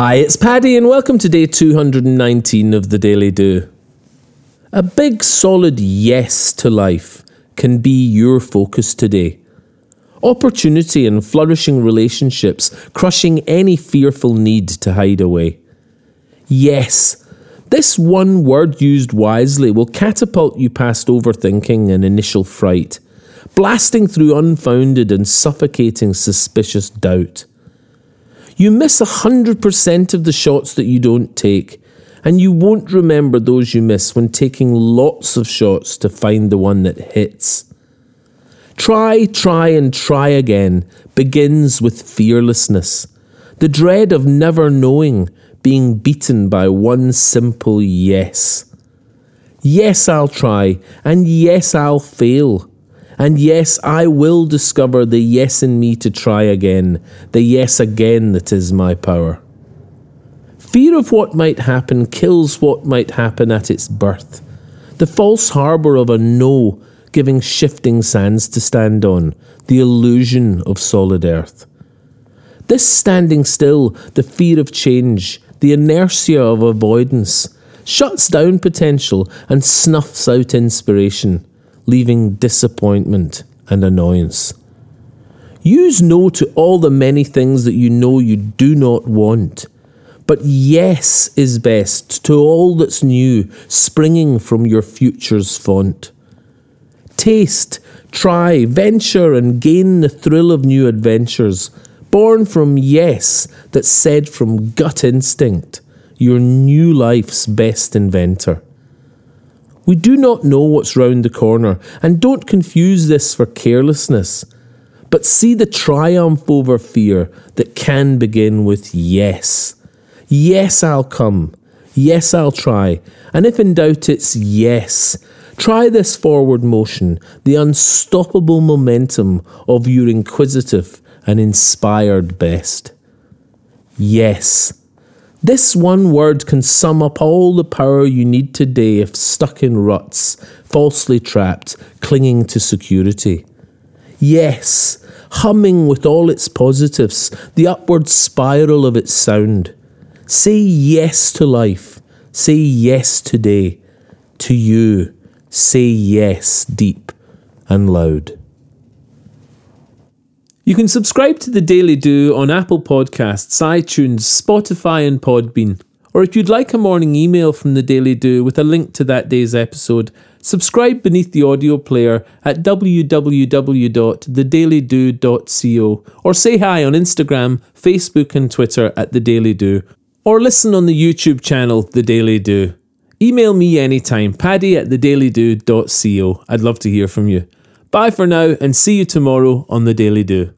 Hi, it's Paddy, and welcome to day 219 of the Daily Do. A big solid yes to life can be your focus today. Opportunity and flourishing relationships, crushing any fearful need to hide away. Yes, this one word used wisely will catapult you past overthinking and initial fright, blasting through unfounded and suffocating suspicious doubt. You miss 100% of the shots that you don't take, and you won't remember those you miss when taking lots of shots to find the one that hits. Try, try, and try again begins with fearlessness, the dread of never knowing, being beaten by one simple yes. Yes, I'll try, and yes, I'll fail. And yes, I will discover the yes in me to try again, the yes again that is my power. Fear of what might happen kills what might happen at its birth. The false harbour of a no giving shifting sands to stand on, the illusion of solid earth. This standing still, the fear of change, the inertia of avoidance, shuts down potential and snuffs out inspiration leaving disappointment and annoyance. Use no to all the many things that you know you do not want. But yes is best to all that's new, springing from your future's font. Taste, try, venture, and gain the thrill of new adventures, born from yes that's said from gut instinct, your new life's best inventor. We do not know what's round the corner, and don't confuse this for carelessness. But see the triumph over fear that can begin with yes. Yes, I'll come. Yes, I'll try. And if in doubt, it's yes. Try this forward motion, the unstoppable momentum of your inquisitive and inspired best. Yes. This one word can sum up all the power you need today if stuck in ruts, falsely trapped, clinging to security. Yes, humming with all its positives, the upward spiral of its sound. Say yes to life. Say yes today. To you. Say yes deep and loud. You can subscribe to the Daily Do on Apple Podcasts, iTunes, Spotify, and Podbean. Or if you'd like a morning email from the Daily Do with a link to that day's episode, subscribe beneath the audio player at www.thedailydo.co or say hi on Instagram, Facebook, and Twitter at The Daily Do. Or listen on the YouTube channel The Daily Do. Email me anytime, paddy at thedailydo.co. I'd love to hear from you. Bye for now and see you tomorrow on The Daily Do.